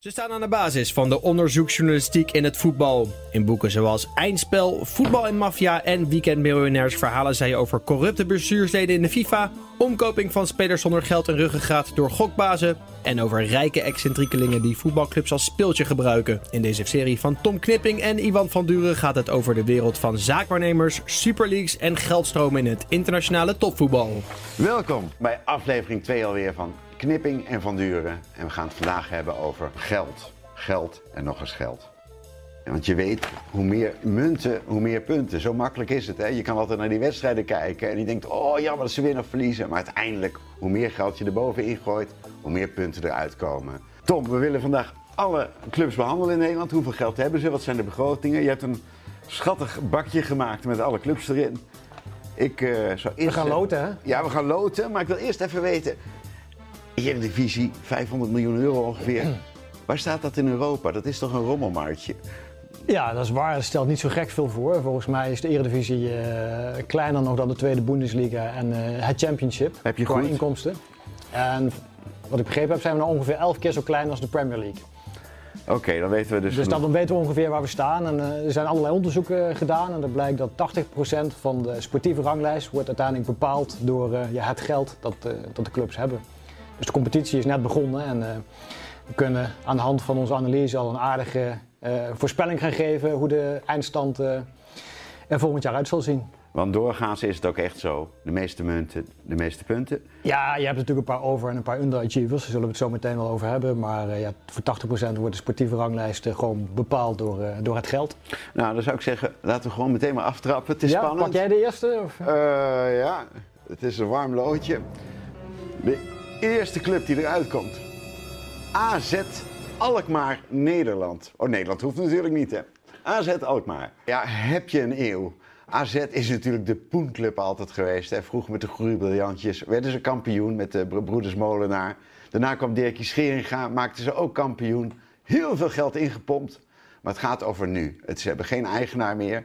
Ze staan aan de basis van de onderzoeksjournalistiek in het voetbal. In boeken zoals Eindspel, Voetbal en Mafia en Weekendmiljonairs verhalen zij over corrupte bestuursleden in de FIFA, omkoping van spelers zonder geld en ruggengraat door gokbazen en over rijke excentriekelingen die voetbalclubs als speeltje gebruiken. In deze serie van Tom Knipping en Iwan van Duren gaat het over de wereld van zaakwaarnemers, superleagues en geldstromen in het internationale topvoetbal. Welkom bij aflevering 2 alweer van Knipping en Van Duren. En we gaan het vandaag hebben over geld. Geld en nog eens geld. Want je weet, hoe meer munten, hoe meer punten. Zo makkelijk is het. Hè? Je kan altijd naar die wedstrijden kijken en je denkt, oh jammer dat ze winnen of verliezen. Maar uiteindelijk, hoe meer geld je erboven ingooit, hoe meer punten eruit komen. Tom, we willen vandaag alle clubs behandelen in Nederland. Hoeveel geld hebben ze? Wat zijn de begrotingen? Je hebt een schattig bakje gemaakt met alle clubs erin. Ik, uh, zou eerst, we gaan loten, hè? Ja, we gaan loten. Maar ik wil eerst even weten, Eredivisie, 500 miljoen euro ongeveer. Waar staat dat in Europa? Dat is toch een rommelmarktje? Ja, dat is waar. Het stelt niet zo gek veel voor. Volgens mij is de Eredivisie uh, kleiner nog dan de Tweede Bundesliga en uh, het Championship. Heb je qua goed? inkomsten. En wat ik begrepen heb, zijn we nou ongeveer 11 keer zo klein als de Premier League. Oké, dan weten we dus. Dus dan weten we ongeveer waar we staan. En uh, er zijn allerlei onderzoeken gedaan. En er blijkt dat 80% van de sportieve ranglijst wordt uiteindelijk bepaald door ja, het geld dat, dat de clubs hebben. Dus de competitie is net begonnen en uh, we kunnen aan de hand van onze analyse al een aardige uh, voorspelling gaan geven hoe de eindstand uh, er volgend jaar uit zal zien. Want doorgaans is het ook echt zo. De meeste munten, de meeste punten. Ja, je hebt natuurlijk een paar over- en een paar underachievers. Daar zullen we het zo meteen wel over hebben. Maar ja, voor 80% wordt de sportieve ranglijst gewoon bepaald door, door het geld. Nou, dan zou ik zeggen, laten we gewoon meteen maar aftrappen. Het is ja, spannend. Pak jij de eerste? Of? ja, het is een warm loodje. De eerste club die eruit komt. AZ Alkmaar Nederland. Oh, Nederland hoeft natuurlijk niet, hè? AZ Alkmaar. Ja, heb je een eeuw. AZ is natuurlijk de poenclub altijd geweest. Vroeger met de groeibriljantjes werden ze kampioen met de broeders Molenaar. Daarna kwam Dirkie Scheringa, maakten ze ook kampioen. Heel veel geld ingepompt. Maar het gaat over nu. Ze hebben geen eigenaar meer.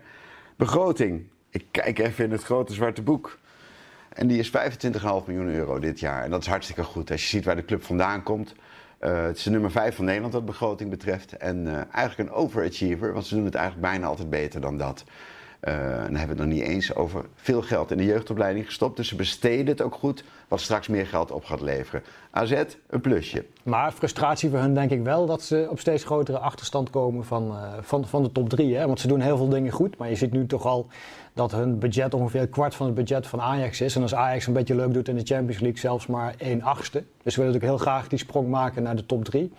Begroting. Ik kijk even in het grote zwarte boek. En die is 25,5 miljoen euro dit jaar. En dat is hartstikke goed. Als je ziet waar de club vandaan komt. Uh, het is de nummer 5 van Nederland wat begroting betreft. En uh, eigenlijk een overachiever, want ze doen het eigenlijk bijna altijd beter dan dat. Uh, en dan hebben we het nog niet eens over veel geld in de jeugdopleiding gestopt. Dus ze besteden het ook goed, wat straks meer geld op gaat leveren. AZ, een plusje. Maar frustratie voor hun denk ik wel dat ze op steeds grotere achterstand komen van, van, van de top 3. Hè? Want ze doen heel veel dingen goed, maar je ziet nu toch al dat hun budget ongeveer een kwart van het budget van Ajax is. En als Ajax een beetje leuk doet in de Champions League, zelfs maar 1 achtste. Dus we willen natuurlijk heel graag die sprong maken naar de top 3.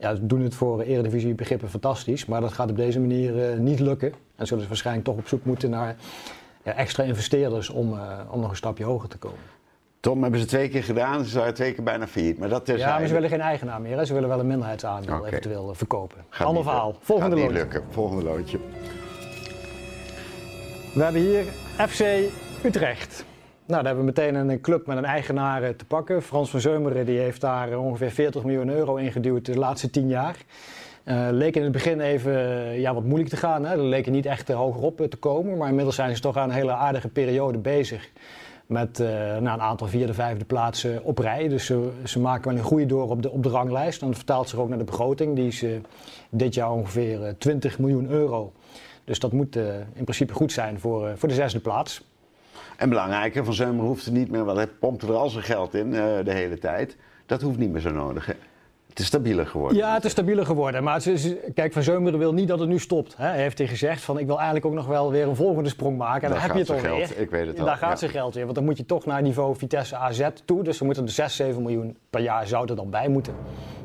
Ja, ze doen het voor Eredivisie begrippen fantastisch, maar dat gaat op deze manier uh, niet lukken. En zullen ze waarschijnlijk toch op zoek moeten naar ja, extra investeerders om, uh, om nog een stapje hoger te komen. Tom hebben ze twee keer gedaan, ze waren twee keer bijna failliet. Maar dat ja, maar ze willen geen eigenaar meer. Hè? Ze willen wel een minderheidsaandeel okay. eventueel verkopen. Gaat Ander verhaal. Volgende Gaat loodje. niet lukken. Volgende loodje. We hebben hier FC Utrecht. Nou, daar hebben we meteen een club met een eigenaar te pakken. Frans van Zeumeren die heeft daar ongeveer 40 miljoen euro ingeduwd de laatste 10 jaar. Uh, leek in het begin even ja, wat moeilijk te gaan. Hè. Er leken niet echt hoger op te komen. Maar inmiddels zijn ze toch aan een hele aardige periode bezig. Met uh, nou, een aantal vierde, vijfde plaatsen op rij. Dus ze, ze maken wel een groei door op de, op de ranglijst. Dat vertaalt zich ook naar de begroting. Die is dit jaar ongeveer 20 miljoen euro. Dus dat moet in principe goed zijn voor, voor de zesde plaats. En belangrijker, Van Zeumer hoeft er niet meer, want hij pompte er al zijn geld in uh, de hele tijd. Dat hoeft niet meer zo nodig. Hè? Het is stabieler geworden. Ja, het is stabieler geworden. Maar het is, kijk, Van Zeumeren wil niet dat het nu stopt. Hè? Hij heeft hij gezegd van ik wil eigenlijk ook nog wel weer een volgende sprong maken. En daar dan heb je het geld. Ik weet het al. Daar gaat ja. zijn geld weer. Want dan moet je toch naar niveau Vitesse AZ toe. Dus dan moeten er 6, 7 miljoen per jaar zou er dan bij moeten.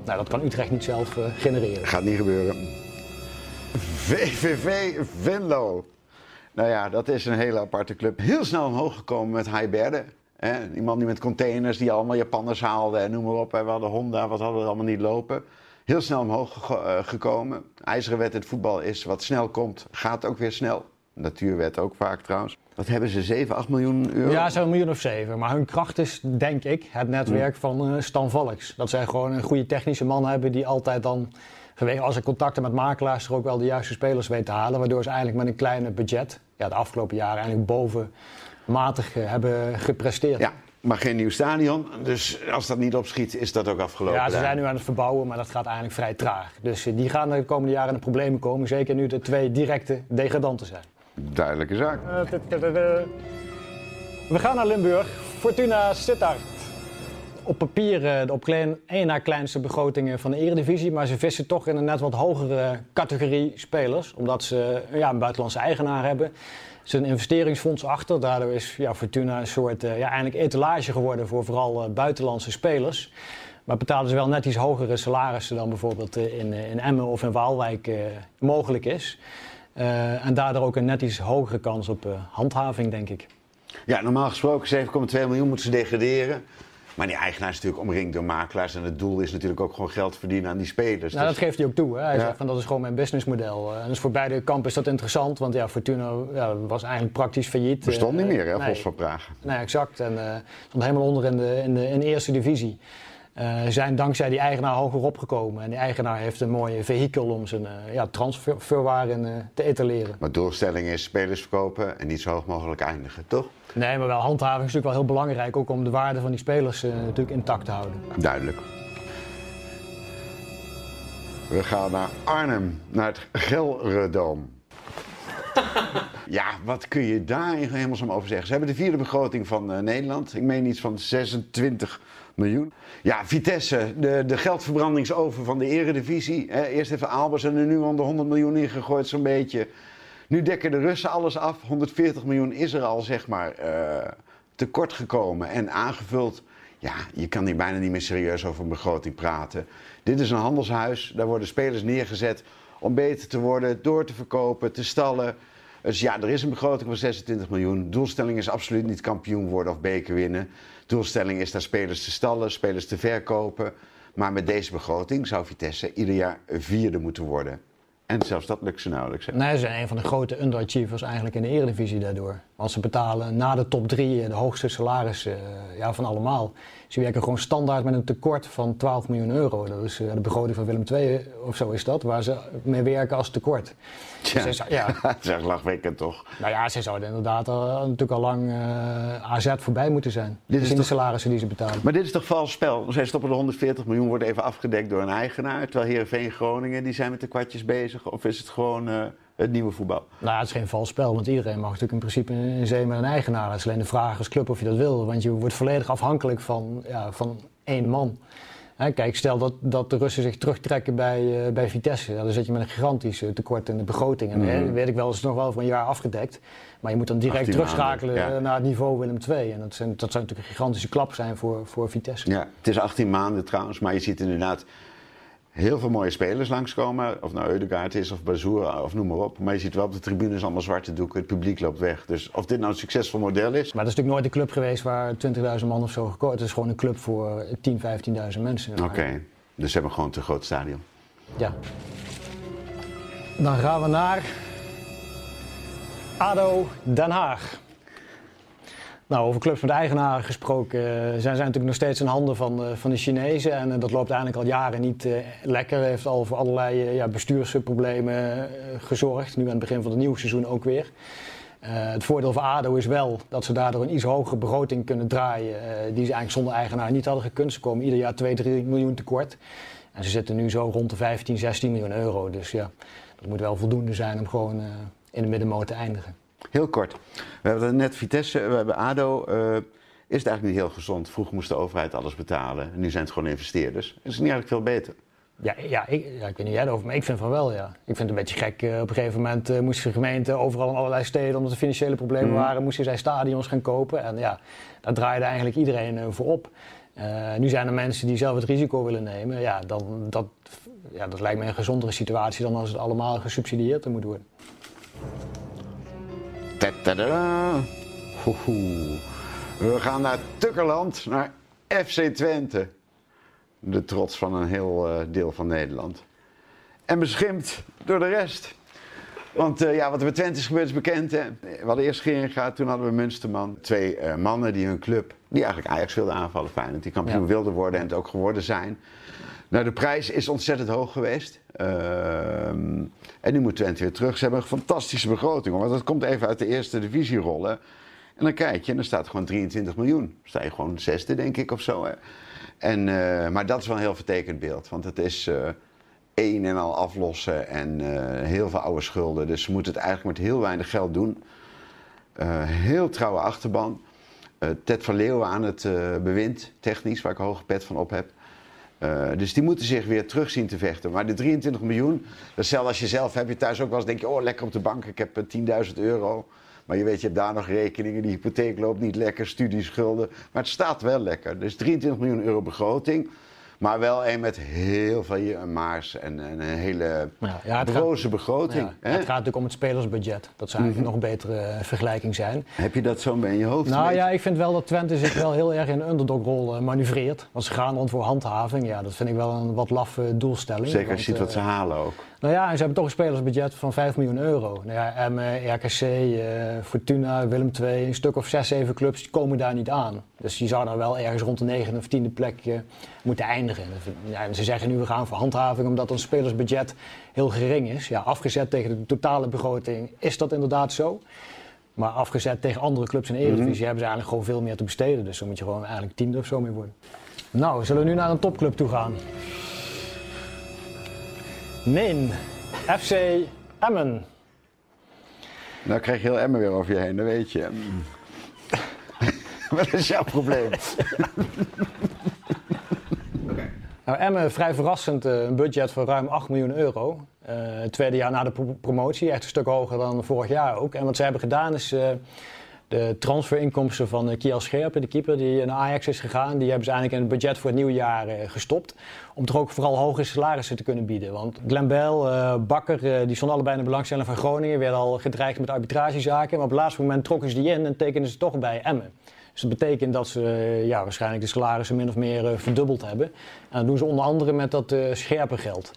Nou, dat kan Utrecht niet zelf uh, genereren. Gaat niet gebeuren. VVV Venlo. Nou ja, dat is een hele aparte club. Heel snel omhoog gekomen met Haiberde. Hè? Die man die met containers, die allemaal Japanners haalde en noem maar op. We hadden Honda, wat hadden we allemaal niet lopen. Heel snel omhoog ge uh, gekomen. IJzeren wet in het voetbal is wat snel komt, gaat ook weer snel. Natuurwet ook vaak trouwens. Wat hebben ze, 7, 8 miljoen euro? Ja, een miljoen of 7. Maar hun kracht is, denk ik, het netwerk Hm. van uh, Stan Valks. Dat zij gewoon een goede technische man hebben die altijd dan vanwege als er contacten met makelaars er ook wel de juiste spelers weten te halen. Waardoor ze eigenlijk met een kleine budget ja, de afgelopen jaren eigenlijk bovenmatig uh, hebben gepresteerd. Ja, Maar geen nieuw stadion. Dus als dat niet opschiet, is dat ook afgelopen. Ja, ze zijn nu aan het verbouwen, maar dat gaat eigenlijk vrij traag. Dus eh, die gaan de komende jaren in de problemen komen. Zeker nu de twee directe degradanten zijn. Duidelijke zaak. We gaan naar Limburg. Fortuna Sittard. Op papier eh, de op klein, één na kleinste begrotingen van de Eredivisie. Maar ze vissen toch in een net wat hogere categorie spelers. Omdat ze eh, ja, een buitenlandse eigenaar hebben. Er zit een investeringsfonds achter. Daardoor is ja, Fortuna een soort eh, ja, eigenlijk etalage geworden voor vooral eh, buitenlandse spelers. Maar betalen ze wel net iets hogere salarissen dan bijvoorbeeld eh, in, eh, in Emmen of in Waalwijk eh, mogelijk is. Eh, en daardoor ook een net iets hogere kans op eh, handhaving, denk ik. Ja, normaal gesproken 7,2 miljoen moeten ze degraderen. Maar die eigenaar is natuurlijk omringd door makelaars. En het doel is natuurlijk ook gewoon geld verdienen aan die spelers. Nou, Dus- dat geeft hij ook toe. Hè. Hij Ja. zegt van dat is gewoon mijn businessmodel. Eh, En dus voor beide kampen is dat interessant, want ja, Fortuna ja, was eigenlijk praktisch failliet. bestond Eh, niet meer, hè, nee. Vos van Praag. Nee, exact. En eh stond helemaal onder in de, in de, in de eerste divisie. Eh, Ze zijn dankzij die eigenaar hoger opgekomen. En die eigenaar heeft een mooi vehikel om zijn eh, ja, transferwaarde eh, te etaleren. Maar doelstelling is spelers verkopen en niet zo hoog mogelijk eindigen, toch? Nee, maar wel handhaving is natuurlijk wel heel belangrijk. Ook om de waarde van die spelers eh, natuurlijk intact te houden. Duidelijk. We gaan naar Arnhem, naar het Gelredoom. Ja, wat kun je daar in hemelsnaam over zeggen? Ze hebben de vierde begroting van eh, Nederland. Ik meen iets van 26 miljoen. Ja, Vitesse, de, de geldverbrandingsoven van de eredivisie. Hè, eerst even Albers en er nu onder 100 miljoen ingegooid zo'n beetje. Nu dekken de Russen alles af. 140 miljoen is er al, zeg maar, eh, tekort gekomen en aangevuld. Ja, je kan hier bijna niet meer serieus over een begroting praten. Dit is een handelshuis, daar worden spelers neergezet om beter te worden, door te verkopen, te stallen. Dus ja, er is een begroting van 26 miljoen. Doelstelling is absoluut niet kampioen worden of beker winnen. Doelstelling is daar spelers te stallen, spelers te verkopen. Maar met deze begroting zou Vitesse ieder jaar vierde moeten worden. En zelfs dat lukt ze nauwelijks. Nee, ze zijn een van de grote underachievers eigenlijk in de Eredivisie daardoor. Want ze betalen na de top drie eh, de hoogste salarissen eh, ja, van allemaal. Ze werken gewoon standaard met een tekort van 12 miljoen euro. Dat is eh, de begroting van Willem II of zo is dat, waar ze mee werken als tekort. Tja, Ze ja. dat is echt lachwekkend toch? Nou ja, ze zouden inderdaad al, natuurlijk al lang eh, AZ voorbij moeten zijn. Dit is de toch- salarissen die ze betalen. Maar dit is toch vals spel? Zij stoppen de 140 miljoen, wordt even afgedekt door een eigenaar. Terwijl Heerenveen Groningen, die zijn met de kwartjes bezig. Of is het gewoon eh, het nieuwe voetbal? Nou het is geen vals spel, want iedereen mag natuurlijk in principe in zee met een eigenaar. Het is alleen de vraag als club of je dat wil, want je wordt volledig afhankelijk van, ja, van één man. Hè, kijk, stel dat, dat de Russen zich terugtrekken bij, eh, bij Vitesse, ja, dan zit je met een gigantisch eh, tekort in de begroting. En Mhm. weet ik wel, is het nog wel voor een jaar afgedekt. Maar je moet dan direct 18 terugschakelen ja. eh, naar het niveau Willem II. En dat, zijn, dat zou natuurlijk een gigantische klap zijn voor, voor Vitesse. Ja, het is 18 maanden trouwens, maar je ziet inderdaad heel veel mooie spelers langskomen. Of nou Eudegaard is of Bazoer of noem maar op. Maar je ziet wel op de tribunes allemaal zwarte doeken, het publiek loopt weg. Dus of dit nou een succesvol model is, Maar dat is natuurlijk nooit een club geweest waar 20.000 man of zo gekocht. Het is gewoon een club voor 10.000, 15.000 mensen. oké. Dus ze hebben gewoon een te groot stadion. Ja. Dan gaan we naar ADO Den Haag. Nou, over clubs met eigenaren gesproken, eh, zijn zij natuurlijk nog steeds in handen van, eh, van de Chinezen. En eh, dat loopt eigenlijk al jaren niet lekker. Heeft al voor allerlei ja, bestuursproblemen gezorgd. Nu aan het begin van het nieuwe seizoen ook weer. Het voordeel van ADO is wel dat ze daardoor een iets hogere begroting kunnen draaien. die ze eigenlijk zonder eigenaar niet hadden gekund. Ze komen ieder jaar 2, 3 miljoen tekort. En ze zitten nu zo rond de 15, 16 miljoen euro. Dus ja, dat moet wel voldoende zijn om gewoon in de middenmoot te eindigen. Heel kort. We hebben net Vitesse, we hebben ADO. eh, is het eigenlijk niet heel gezond? Vroeger moest de overheid alles betalen. En nu zijn het gewoon investeerders. Is het niet eigenlijk veel beter? Ja, ja, ik, ja, ik weet niet jij erover, maar ik vind van wel, ja. Ik vind het een beetje gek. eh, op een gegeven moment eh, moesten de gemeente overal in allerlei steden, omdat er financiële problemen Mhm. waren, moesten zij stadions gaan kopen. En ja, daar draaide eigenlijk iedereen voor op. Nu zijn er mensen die zelf het risico willen nemen. Ja, dan, dat, ja, dat lijkt me een gezondere situatie dan als het allemaal gesubsidieerd moet worden. We gaan naar Tukkerland, naar FC Twente. De trots van een heel eh, deel van Nederland. En beschimpt door de rest. Want eh, ja, wat er met Twente is gebeurd is bekend. Hè? We hadden eerst Geringa, toen hadden we Munsterman. Twee eh, mannen die hun club, die eigenlijk Ajax wilden aanvallen. Feyenoord, die kampioen Ja. wilden worden en het ook geworden zijn. Nou, de prijs is ontzettend hoog geweest. Ehm, en nu moet Twente weer terug. Ze hebben een fantastische begroting. Want dat komt even uit de eerste divisie rollen. En dan kijk je en dan staat gewoon 23 miljoen. Sta je gewoon zesde, denk ik, of zo. Hè. En, eh, maar dat is wel een heel vertekend beeld. Want het is uh, één en al aflossen en uh, heel veel oude schulden. Dus ze moeten het eigenlijk met heel weinig geld doen. heel trouwe achterban. Ted van Leeuwen aan het bewind, technisch, waar ik een hoge pet van op heb. Dus die moeten zich weer terug zien te vechten. Maar de 23 miljoen, dat stel als je zelf heb je thuis ook wel eens, denk je, oh lekker op de bank, ik heb 10.000 euro. Maar je weet, je hebt daar nog rekeningen, die hypotheek loopt niet lekker, studieschulden. Maar het staat wel lekker. Dus 23 miljoen euro begroting. Maar wel een met heel veel maars en, en een hele ja, ja, broze begroting. Ja, het gaat natuurlijk om het spelersbudget. Dat zou eigenlijk mm nog een betere eh, vergelijking zijn. Heb je dat zo bij in je hoofd? Nou ja, ik vind wel dat Twente zich wel heel erg in een underdogrol uh, manoeuvreert. Want ze gaan rond voor handhaving. Ja, dat vind ik wel een wat laffe doelstelling. Zeker als je ziet wat ze eh, halen ook. Nou ja, en ze hebben toch een spelersbudget van 5 miljoen euro. Nou ja, M, RKC, uh, Fortuna, Willem II, een stuk of 6, 7 clubs die komen daar niet aan. Dus je zou daar wel ergens rond de 9 of 10e plek moeten eindigen. Ja, ze zeggen nu we gaan voor handhaving omdat ons spelersbudget heel gering is. Ja, afgezet tegen de totale begroting is dat inderdaad zo. Maar afgezet tegen andere clubs in de Eredivisie mm hebben ze eigenlijk gewoon veel meer te besteden. Dus dan moet je gewoon eigenlijk tiende of zo mee worden. Nou, zullen we nu naar een topclub toe gaan? Nee, FC Emmen. Nou krijg je heel Emmen weer over je heen, dat weet je. Wat is jouw probleem? Nou, Emmen, vrij verrassend, eh, een budget van ruim 8 miljoen euro. Uh, tweede jaar na de promotie, echt een stuk hoger dan vorig jaar ook. En wat ze hebben gedaan is uh, de transferinkomsten van uh, Kiel Scherpen, de keeper die naar Ajax is gegaan, die hebben ze eigenlijk in het budget voor het nieuwe jaar gestopt. Om toch ook vooral hogere salarissen te kunnen bieden. Want Glenn Bell, Bakker, die stonden allebei in de belangstelling van Groningen, werden al gedreigd met arbitragezaken. Maar op het laatste moment trokken ze die in en tekenden ze toch bij Emmen. Dus dat betekent dat ze ja, waarschijnlijk de salarissen min of meer verdubbeld hebben. En dat doen ze onder andere met dat scherpe geld.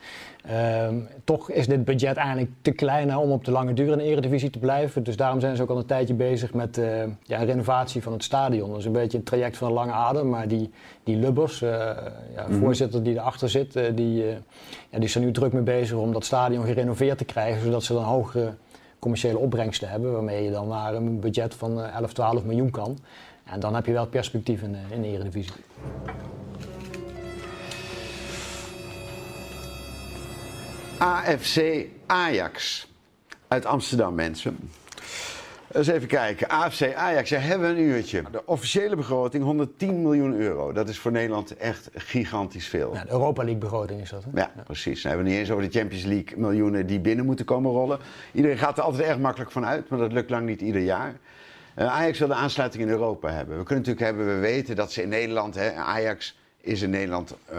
Uh, toch is dit budget eigenlijk te klein om op de lange duur in de eredivisie te blijven. Dus daarom zijn ze ook al een tijdje bezig met uh, ja, renovatie van het stadion. Dat is een beetje een traject van een lange adem. Maar die, die Lubbers, ja, mm voorzitter die erachter zit, die, ja, die er nu druk mee bezig om dat stadion gerenoveerd te krijgen. Zodat ze dan hogere commerciële opbrengsten hebben. Waarmee je dan naar een budget van 11, 12 miljoen kan. En dan heb je wel perspectief in, in de Eredivisie. AFC Ajax uit Amsterdam, mensen. Eens even kijken. AFC Ajax, ja, hebben we een uurtje. De officiële begroting 110 miljoen euro. Dat is voor Nederland echt gigantisch veel. Ja, de Europa League begroting is dat. Hè? Ja, precies. Dan hebben we niet eens over de Champions League miljoenen die binnen moeten komen rollen. Iedereen gaat er altijd erg makkelijk van uit, maar dat lukt lang niet ieder jaar. Uh, Ajax wil de aansluiting in Europa hebben. We kunnen natuurlijk hebben, we weten dat ze in Nederland, hè, Ajax is in Nederland uh,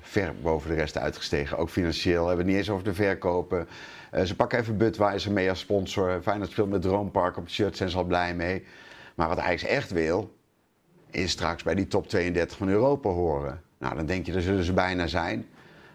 ver boven de rest uitgestegen. Ook financieel hebben we het niet eens over de verkopen. Uh, ze pakken even Budweiser mee als sponsor. Feyenoord speelt met Droompark op het shirt, zijn ze al blij mee. Maar wat Ajax echt wil, is straks bij die top 32 van Europa horen. Nou, dan denk je, daar zullen ze bijna zijn.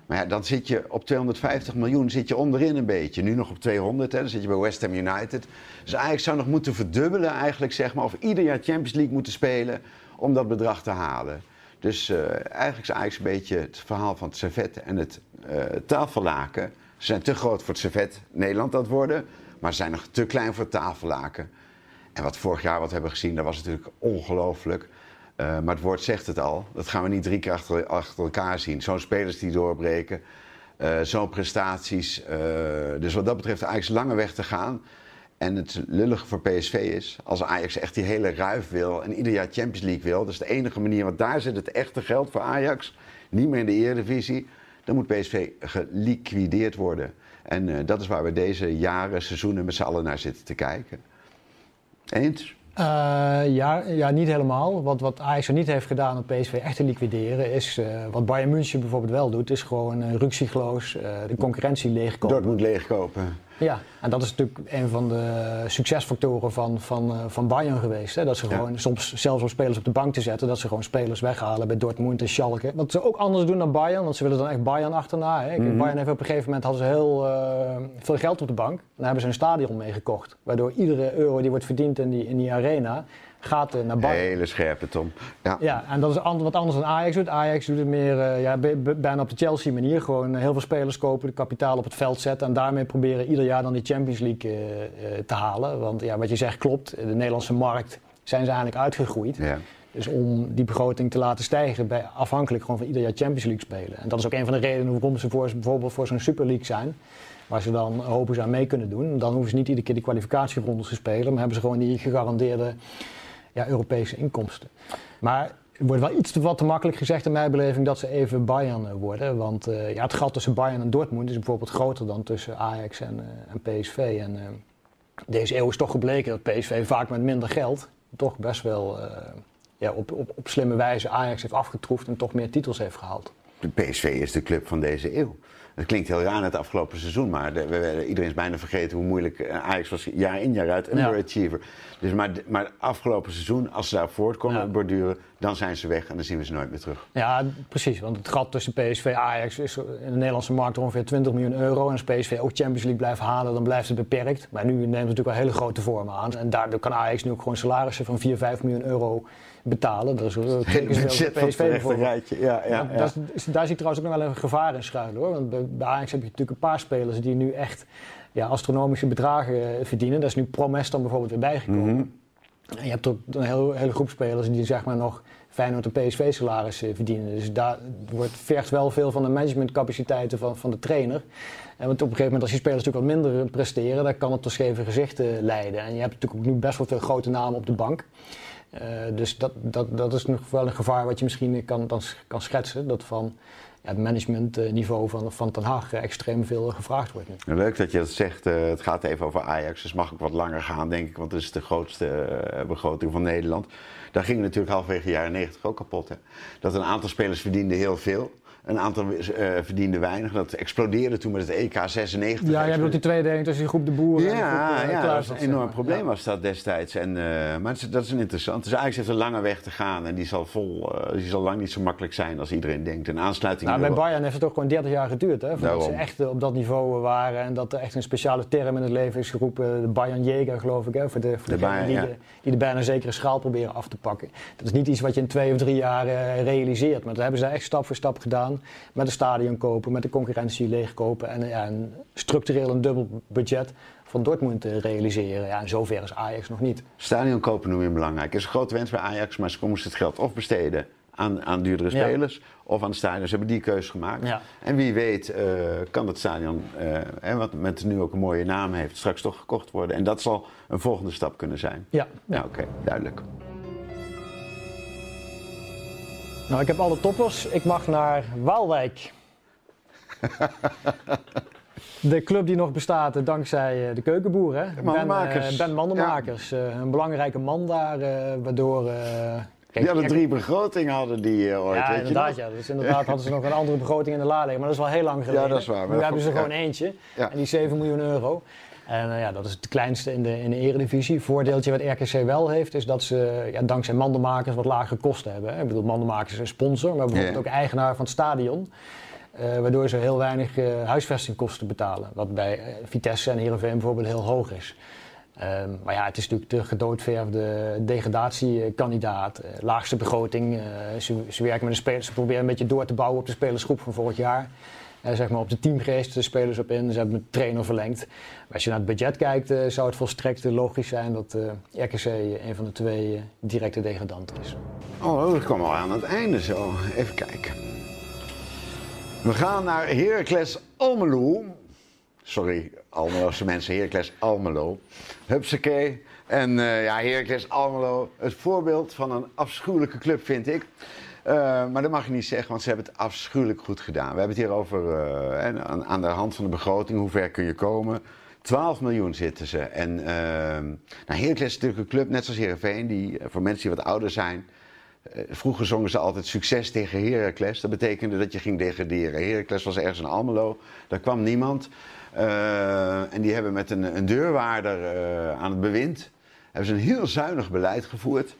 Maar ja, dan zit je op 250 miljoen zit je onderin een beetje. Nu nog op 200, hè, dan zit je bij West Ham United. Dus eigenlijk zou nog moeten verdubbelen eigenlijk, zeg maar, of ieder jaar Champions League moeten spelen om dat bedrag te halen. Dus uh, eigenlijk is Ajax een beetje het verhaal van het servet en het uh, tafellaken. Ze zijn te groot voor het servet Nederland dat worden, maar ze zijn nog te klein voor het tafellaken. En wat vorig jaar wat we hebben gezien, dat was natuurlijk ongelooflijk. Uh, maar het woord zegt het al. Dat gaan we niet drie keer achter, elkaar zien. Zo'n spelers die doorbreken. Zo'n prestaties. Dus wat dat betreft Ajax lange weg te gaan. En het lullige voor PSV is, als Ajax echt die hele ruif wil en ieder jaar Champions League wil, dat is de enige manier, want daar zit het echte geld voor Ajax, niet meer in de Eredivisie, dan moet PSV geliquideerd worden. En dat is waar we deze jaren, seizoenen met z'n allen naar zitten te kijken. Eens? Uh, ja, ja, niet helemaal. Wat, wat Ajax er niet heeft gedaan om PSV echt te liquideren, is uh, wat Bayern München bijvoorbeeld wel doet, is gewoon uh, ruksigloos de concurrentie leegkopen. Dortmund leegkopen. Ja, en dat is natuurlijk een van de succesfactoren van, van, van Bayern geweest. Hè? Dat ze gewoon soms zelfs om spelers op de bank te zetten, dat ze gewoon spelers weghalen bij Dortmund en Schalke. Wat ze ook anders doen dan Bayern, want ze willen dan echt Bayern achterna. Hè? Mm Bayern heeft op een gegeven moment hadden ze heel veel geld op de bank. Dan hebben ze een stadion meegekocht, waardoor iedere euro die wordt verdiend in die, in die arena gaat naar Bayern. Hele scherpe, Tom. Ja, ja en dat is wat anders dan Ajax doet. Ajax doet het meer uh, ja, bijna op de Chelsea manier. Gewoon heel veel spelers kopen, de kapitaal op het veld zetten... en daarmee proberen ieder jaar dan die Champions League uh, uh, te halen. Want ja, wat je zegt klopt. De Nederlandse markt zijn ze eigenlijk uitgegroeid. Ja. Dus om die begroting te laten stijgen, bij, afhankelijk gewoon van ieder jaar Champions League spelen. En dat is ook een van de redenen waarom ze voor, bijvoorbeeld voor zo'n Super League zijn. Waar ze dan hopen ze aan mee kunnen doen. Dan hoeven ze niet iedere keer die kwalificatierondes te spelen, maar hebben ze gewoon die gegarandeerde ja, Europese inkomsten. Maar het wordt wel iets te, wat te makkelijk gezegd in mijn beleving dat ze even Bayern eh, worden. Want uh, ja, het gat tussen Bayern en Dortmund is bijvoorbeeld groter dan tussen Ajax en, uh, en PSV. En deze eeuw is toch gebleken dat PSV vaak met minder geld toch best wel ja, op, op, op slimme wijze Ajax heeft afgetroefd en toch meer titels heeft gehaald. De PSV is de club van deze eeuw. Het klinkt heel raar het afgelopen seizoen, maar de, we, iedereen is bijna vergeten hoe moeilijk eh, Ajax was jaar in jaar uit. Underachiever. Ja. Dus maar, maar afgelopen seizoen, als ze daar voortkomen ja. borduren, dan zijn ze weg en dan zien we ze nooit meer terug. Ja, precies. Want het gat tussen PSV en Ajax is in de Nederlandse markt ongeveer 20 miljoen euro. En als PSV ook Champions League blijft halen, dan blijft het beperkt. Maar nu neemt het natuurlijk wel hele grote vormen aan. En daardoor kan Ajax nu ook gewoon salarissen van 4, 5 miljoen euro betalen. Dat is zoveel PSV bijvoorbeeld. Ja, ja, ja, ja. Daar, daar zie ik trouwens ook nog wel een gevaar in schuilen hoor. Want bij, bij Ajax heb je natuurlijk een paar spelers die nu echt ja, astronomische bedragen verdienen. Daar is nu Promes dan bijvoorbeeld weer bijgekomen. Mm -hmm. En je hebt ook een hele, hele groep spelers die zeg maar nog Feyenoord en PSV salaris verdienen. Dus daar wordt, vergt wel veel van de managementcapaciteiten van, van de trainer. En want op een gegeven moment als die spelers natuurlijk wat minder presteren, dan kan het tot scheve gezichten leiden. En je hebt natuurlijk ook nu best wel veel grote namen op de bank. Uh, dus dat, dat, dat is nog wel een gevaar wat je misschien kan, dan, kan schetsen. Dat van ja, het managementniveau van, van Ten Haag extreem veel gevraagd wordt. Nu. Leuk dat je dat zegt. Uh, het gaat even over Ajax, dus mag ook wat langer gaan, denk ik. Want het is de grootste begroting van Nederland. Daar ging natuurlijk halverwege de jaren 90 ook kapot. Hè? Dat een aantal spelers verdienden heel veel. Een aantal uh, verdiende weinig. Dat explodeerde toen met het EK 96. Ja, je hebt die tweedeling tussen die groep de boeren ja, en de groep, uh, ja, dat was een enorm probleem was dat destijds. En, uh, maar dat is een interessant. Dus Ajax heeft een lange weg te gaan. En die zal, vol, die zal lang niet zo makkelijk zijn als iedereen denkt. Een aansluiting Nou, bij Bayern heeft het ook gewoon 30 jaar geduurd. Hè, voordat ze echt eh, op dat niveau waren. En dat er echt een speciale term in het leven is geroepen. De Bayern Jäger, geloof ik. Hè, voor de, voor De Bayern, die, ja. de, die de bijna zekere schaal proberen af te pakken. Dat is niet iets wat je in twee of drie jaar eh, realiseert. Maar dat hebben ze echt stap voor stap gedaan. Met een stadion kopen, met de concurrentie leegkopen. En ja, een structureel een dubbel budget van Dortmund te realiseren. Ja, en zover is Ajax nog niet. Stadion kopen noem je belangrijk. is een grote wens bij Ajax, maar ze moesten het geld of besteden aan, aan duurdere Ja. spelers of aan het stadion. Ze hebben die keuze gemaakt. Ja. En wie weet eh, kan het stadion, eh, wat met nu ook een mooie naam heeft, straks toch gekocht worden. En dat zal een volgende stap kunnen zijn. Ja, Ja, oké, duidelijk. Nou, ik heb alle toppers. Ik mag naar Waalwijk. De club die nog bestaat eh, dankzij eh, de keukenboer, hè? Ben, eh, Ben Mandenmakers. Een belangrijke man daar, eh, waardoor... kijk, Die hadden drie begrotingen hadden die ooit, Ja, weet je inderdaad. nog? Ja. Dus inderdaad hadden ze nog een andere begroting in de la liggen. Maar dat is wel heel lang geleden. dat is waar, Nu hebben ze gewoon eentje. Ja. En die is 7 miljoen euro. En eh, ja, dat is het kleinste in de, in de eredivisie. Voordeeltje wat RKC wel heeft, is dat ze ja, dankzij mandenmakers wat lagere kosten hebben. hè. Ik bedoel, mandenmakers is een sponsor, maar bijvoorbeeld ook eigenaar van het stadion. Eh, waardoor ze heel weinig eh, huisvestingkosten betalen. Wat bij Vitesse en Heerenveen bijvoorbeeld heel hoog is. Ehm, maar ja, het is natuurlijk de gedoodverfde degradatiekandidaat. Laagste begroting. Ze, ze werken met de spelers. Ze proberen een beetje door te bouwen op de spelersgroep van vorig jaar. Eh, zeg maar op de teamgeest de spelers op in. Ze hebben de trainer verlengd. Als je naar het budget kijkt, eh, zou het volstrekt eh, logisch zijn dat RKC een van de twee directe degradanten is. Oh, dat kwam al aan het einde zo. Even kijken. We gaan naar Heracles Almelo. Sorry, Almeloze mensen, Heracles Almelo. Hupsakee. En eh, ja, Heracles Almelo, het voorbeeld van een afschuwelijke club vind ik. Eh, maar dat mag je niet zeggen, want ze hebben het afschuwelijk goed gedaan. We hebben het hier over, eh, aan, aan de hand van de begroting, hoe ver kun je komen? 12 miljoen zitten ze. En uh, nou, Heracles is natuurlijk een club, net zoals Heerenveen, die eh, voor mensen die wat ouder zijn... vroeger zongen ze altijd succes tegen Heracles. Dat betekende dat je ging degraderen. Heracles was ergens in Almelo, daar kwam niemand. En die hebben met een, een deurwaarder aan het bewind... hebben ze een heel zuinig beleid gevoerd.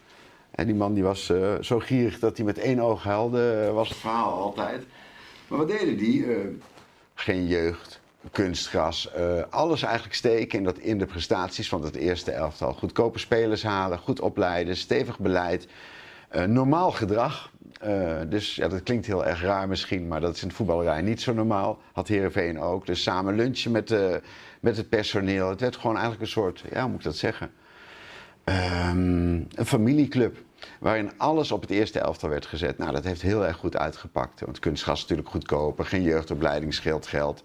En die man die was eh, zo gierig dat hij met één oog huilde, eh, was het verhaal altijd. Maar wat deden die? Eh, geen jeugd, kunstgras, alles eigenlijk steken in, dat, in de prestaties van het eerste elftal. Goedkope spelers halen, goed opleiden, stevig beleid, normaal gedrag. Dus ja, dat klinkt heel erg raar misschien, maar dat is in de voetballerij niet zo normaal. Had Heerenveen ook. Dus samen lunchen met, met het personeel. Het werd gewoon eigenlijk een soort, ja, hoe moet ik dat zeggen? Ehm, een familieclub. Waarin alles op het eerste elftal werd gezet. Nou, dat heeft heel erg goed uitgepakt. Want kunstgas is natuurlijk goedkoper. Geen jeugdopleiding scheelt geld.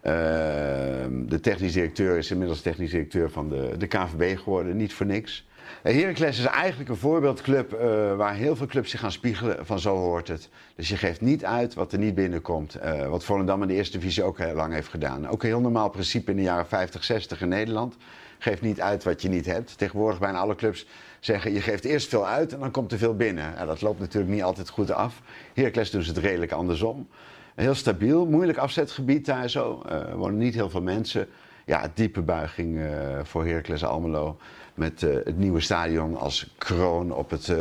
Ehm, de technisch directeur is inmiddels technisch directeur van de, de KVB geworden. Niet voor niks. Heracles is eigenlijk een voorbeeldclub uh, waar heel veel clubs zich gaan spiegelen van zo hoort het. Dus je geeft niet uit wat er niet binnenkomt. Uh, wat Volendam in de eerste divisie ook heel lang heeft gedaan. Ook een heel normaal principe in de jaren 50, 60 in Nederland. Geef niet uit wat je niet hebt. Tegenwoordig bijna alle clubs zeggen je geeft eerst veel uit en dan komt er veel binnen. Dat loopt natuurlijk niet altijd goed af. Heracles doet het redelijk andersom. Heel stabiel, moeilijk afzetgebied daar zo. Uh, er wonen niet heel veel mensen. Ja, diepe buiging voor Heracles Almelo met uh, het nieuwe stadion als kroon op, het,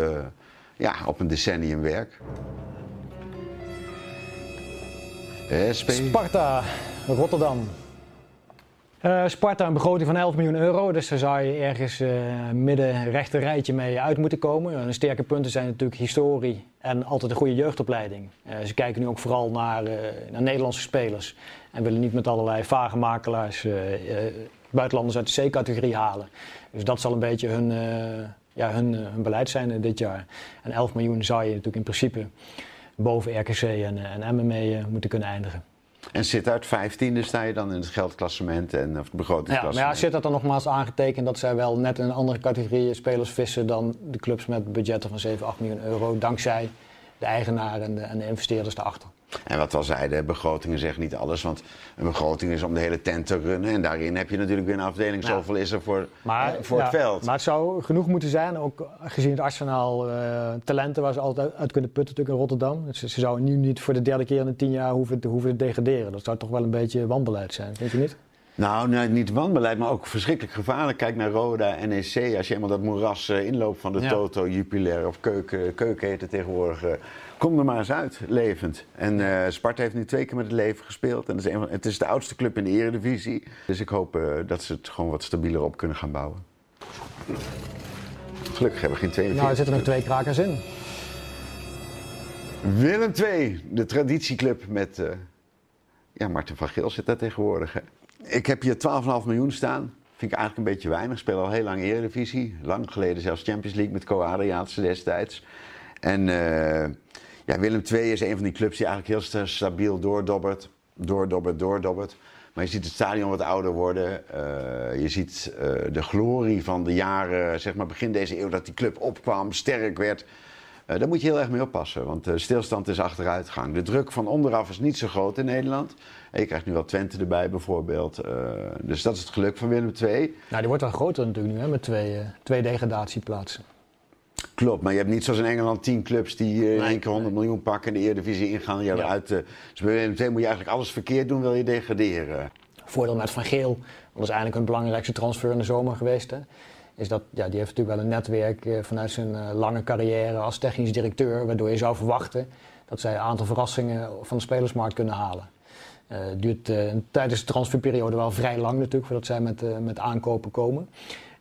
ja, op een decennium werk. SP. Sparta, Rotterdam. Uh, Sparta een begroting van 11 miljoen euro, dus daar zou je ergens uh, midden rechter rijtje mee uit moeten komen. De sterke punten zijn natuurlijk historie en altijd een goede jeugdopleiding. Ze kijken nu ook vooral naar, naar Nederlandse spelers en willen niet met allerlei vage makelaars buitenlanders uit de C-categorie halen. Dus dat zal een beetje hun, ja, hun, hun beleid zijn dit jaar. En 11 miljoen zou je natuurlijk in principe boven RKC en, en moeten kunnen eindigen. En zit uit 15e sta je dan in het geldklassement en of het begrotingsklassement? Ja, maar ja, zit dat dan nogmaals aangetekend dat zij wel net in een andere categorie spelers vissen dan de clubs met budgetten van 7, 8 miljoen euro, dankzij de eigenaren en de, en de investeerders daarachter. En wat al zeiden, begrotingen zeggen niet alles. Want een begroting is om de hele tent te runnen. En daarin heb je natuurlijk weer een afdeling. Nou, zoveel is er voor, maar, voor het veld. Maar het zou genoeg moeten zijn, ook gezien het arsenaal uh, talenten waar ze altijd uit kunnen putten natuurlijk in Rotterdam. Ze, ze zouden nu niet voor de derde keer in de tien jaar hoeven te, hoeven te degraderen. Dat zou toch wel een beetje wanbeleid zijn, vind je niet? Nou, nee, niet wanbeleid, maar ook verschrikkelijk gevaarlijk. Kijk naar Roda, NEC. Als je eenmaal dat moeras uh, inloopt van de Toto, Jupiler of Keuken, Keuken heet het tegenwoordig. Uh, kom er maar eens uit, levend. En uh, Sparta heeft nu twee keer met het leven gespeeld. En het is, een, het is de oudste club in de eredivisie. Dus ik hoop dat ze het gewoon wat stabieler op kunnen gaan bouwen. Gelukkig hebben we geen tweede Nou, er zitten nog twee krakers in. Willem II, de traditieclub met... ja, Martin van Geel zit daar tegenwoordig. Hè? Ik heb hier 12,5 miljoen staan. Vind ik eigenlijk een beetje weinig. Speel al heel lang Eredivisie. Lang geleden zelfs Champions League met Co Adriaatse destijds. En uh, ja, Willem II is een van die clubs die eigenlijk heel stabiel doordobbert. Doordobbert, doordobbert. Maar je ziet het stadion wat ouder worden. Uh, je ziet uh, de glorie van de jaren, zeg maar begin deze eeuw, dat die club opkwam, sterk werd. Uh, daar moet je heel erg mee oppassen, want de stilstand is achteruitgang. De druk van onderaf is niet zo groot in Nederland. En je krijgt nu wel Twente erbij bijvoorbeeld. Uh, dus dat is het geluk van Willem II. Nou, die wordt wel groter natuurlijk nu, hè, met twee, uh, twee degradatieplaatsen. Klopt, maar je hebt niet zoals in Engeland tien clubs die uh, in één keer 100 miljoen pakken en de Eredivisie ingaan je ja. eruit. dus bij Willem II moet je eigenlijk alles verkeerd doen, wil je degraderen. Voordeel met Van Geel, dat is eigenlijk hun belangrijkste transfer in de zomer geweest. Hè is dat ja, die heeft natuurlijk wel een netwerk uh, vanuit zijn uh, lange carrière als technisch directeur, waardoor je zou verwachten dat zij een aantal verrassingen van de spelersmarkt kunnen halen. Het uh, duurt tijdens de transferperiode wel vrij lang natuurlijk voordat zij met, met aankopen komen.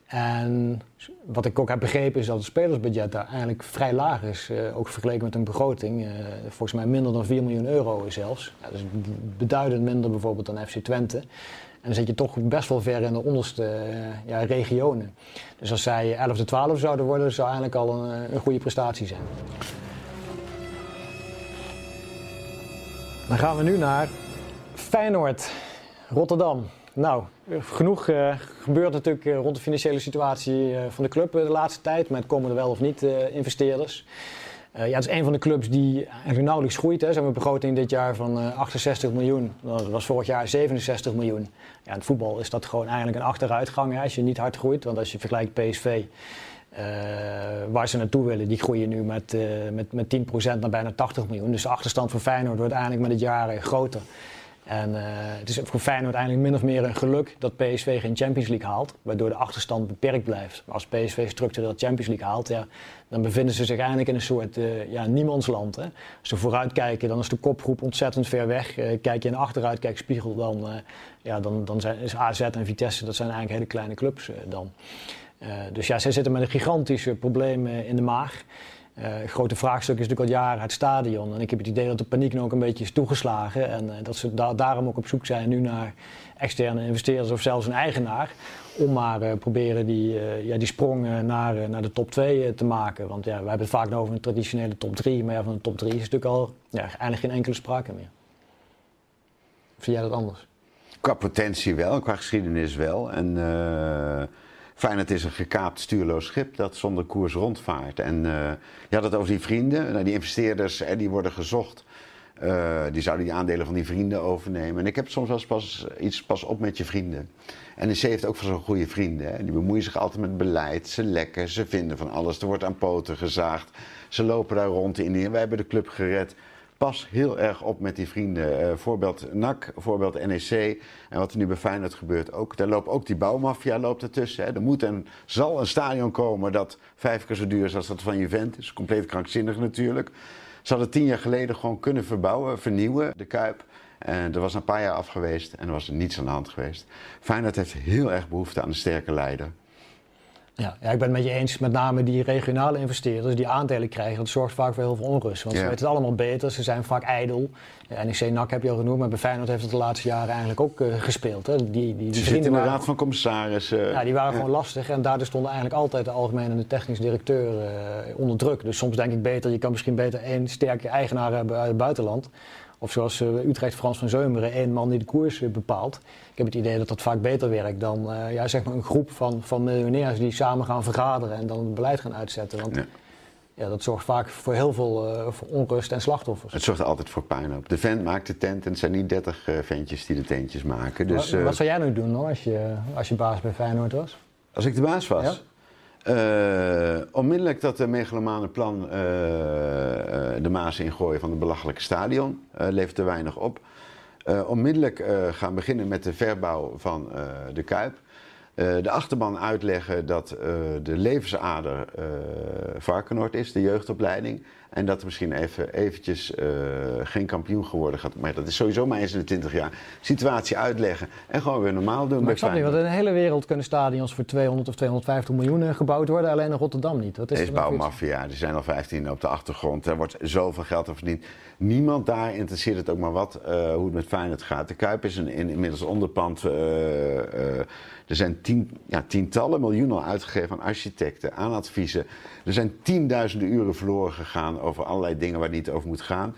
En wat ik ook heb begrepen is dat het spelersbudget daar eigenlijk vrij laag is, ook vergeleken met een begroting. volgens mij minder dan 4 miljoen euro zelfs. Ja, dus beduidend minder bijvoorbeeld dan FC Twente. En dan zit je toch best wel ver in de onderste uh, ja, regionen. Dus als zij 11 e 12 zouden worden, zou eigenlijk al een, eh, een goede prestatie zijn. Dan gaan we nu naar Feyenoord, Rotterdam. Nou, genoeg uh, gebeurt natuurlijk rond de financiële situatie van de club de laatste tijd. Met komen er wel of niet investeerders. Uh, ja, het is een van de clubs die eigenlijk nauwelijks groeit. Hè. Ze hebben een begroting dit jaar van uh, 68 miljoen. Dat was vorig jaar 67 miljoen. Ja, in het voetbal is dat gewoon eigenlijk een achteruitgang hè, als je niet hard groeit. Want als je vergelijkt PSV, uh, waar ze naartoe willen, die groeien nu met, met, met 10% naar bijna 80 miljoen. Dus de achterstand van Feyenoord wordt eigenlijk met het jaar groter. En uh, het is voor Feyenoord eigenlijk min of meer een geluk dat PSV geen Champions League haalt, waardoor de achterstand beperkt blijft. Maar als PSV structureel Champions League haalt, ja, dan bevinden ze zich eigenlijk in een soort uh, ja, niemandsland. Hè. Als ze vooruitkijken, dan is de kopgroep ontzettend ver weg. Uh, kijk je in de achteruitkijkspiegel, dan, ja, dan, dan zijn, AZ en Vitesse, dat zijn eigenlijk hele kleine clubs dan. dus ja, zij zitten met een gigantische probleem in de maag. Grote vraagstuk is natuurlijk al jaren het stadion. En ik heb het idee dat de paniek nu ook een beetje is toegeslagen. En dat ze daarom ook op zoek zijn nu naar externe investeerders of zelfs een eigenaar. Om maar proberen die, ja, die sprong naar, naar de top 2 te maken. Want ja, we hebben het vaak over een traditionele top 3. Maar van de top 3 is natuurlijk al ja, eigenlijk geen enkele sprake meer. Vind jij dat anders? Qua potentie wel, qua geschiedenis wel. En Feyenoord is een gekaapt stuurloos schip dat zonder koers rondvaart. En uh, je had het over die vrienden, nou, die investeerders, hè, die worden gezocht. Uh, die zouden die aandelen van die vrienden overnemen. En ik heb soms wel eens pas, iets pas op met je vrienden. En NEC heeft ook van zo'n goede vrienden. Hè. Die bemoeien zich altijd met beleid. Ze lekken, ze vinden van alles. Er wordt aan poten gezaagd. Ze lopen daar rond in. Wij hebben de club gered pas heel erg op met die vrienden. Uh, voorbeeld NAC, voorbeeld NEC. En wat er nu bij Feyenoord gebeurt ook. Daar loopt ook die bouwmafia loopt ertussen. Hè. Er moet en zal een stadion komen dat vijf keer zo duur is als dat van Juventus. Compleet krankzinnig natuurlijk. Ze hadden tien jaar geleden gewoon kunnen verbouwen, vernieuwen, de Kuip. En er was een paar jaar af geweest en er was er niets aan de hand geweest. Feyenoord heeft heel erg behoefte aan een sterke leider. Ja, ja, ik ben het met je eens. Met name die regionale investeerders die aandelen krijgen, dat zorgt vaak voor heel veel onrust. Want ze weten het allemaal beter, ze zijn vaak ijdel. Ja, NEC NAC heb je al genoemd, maar bij Feyenoord heeft het de laatste jaren eigenlijk ook uh, gespeeld. Hè. Die, die, die ze zitten in de raad van commissarissen. Ja, die waren gewoon lastig en daardoor stonden eigenlijk altijd de algemene en de technisch directeur uh, onder druk. Dus soms denk ik beter, je kan misschien beter één sterke eigenaar hebben uit het buitenland. Of zoals uh, Utrecht Frans van Zeumeren, één man die de koers bepaalt. Ik heb het idee dat dat vaak beter werkt dan uh, ja, zeg maar een groep van, van miljonairs die samen gaan vergaderen en dan het beleid gaan uitzetten. Want ja. ja dat zorgt vaak voor heel veel uh, voor onrust en slachtoffers. Het zorgt altijd voor puin op. De vent maakt de tent en het zijn niet 30 uh, ventjes die de tentjes maken. Dus, wat, wat zou jij nu doen hoor, als je, als je baas bij Feyenoord was? Als ik de baas was? Ja? Uh, onmiddellijk dat de megalomane plan uh, uh, de Maas ingooien van het belachelijke stadion levert er weinig op. onmiddellijk gaan beginnen met de verbouw van de Kuip. De achterban uitleggen dat de levensader Varkenoord is, de jeugdopleiding. En dat er misschien even eventjes uh, geen kampioen geworden gaat. Maar dat is sowieso maar eens in de 20 jaar. Situatie uitleggen en gewoon weer normaal doen. Maar ik snap niet, want in de hele wereld kunnen stadions voor 200 of 250 miljoen gebouwd worden. Alleen in Rotterdam niet. Wat is er bouwmafia. Er zijn al 15 op de achtergrond. Er wordt zoveel geld aan verdiend. Niemand daar interesseert het ook maar wat uh, hoe het met Feyenoord gaat. De Kuip is een, in, inmiddels onderpand. Er zijn tien, ja, tientallen miljoenen uitgegeven aan architecten, aan adviezen. Er zijn tienduizenden uren verloren gegaan over allerlei dingen waar niet over moet gaan.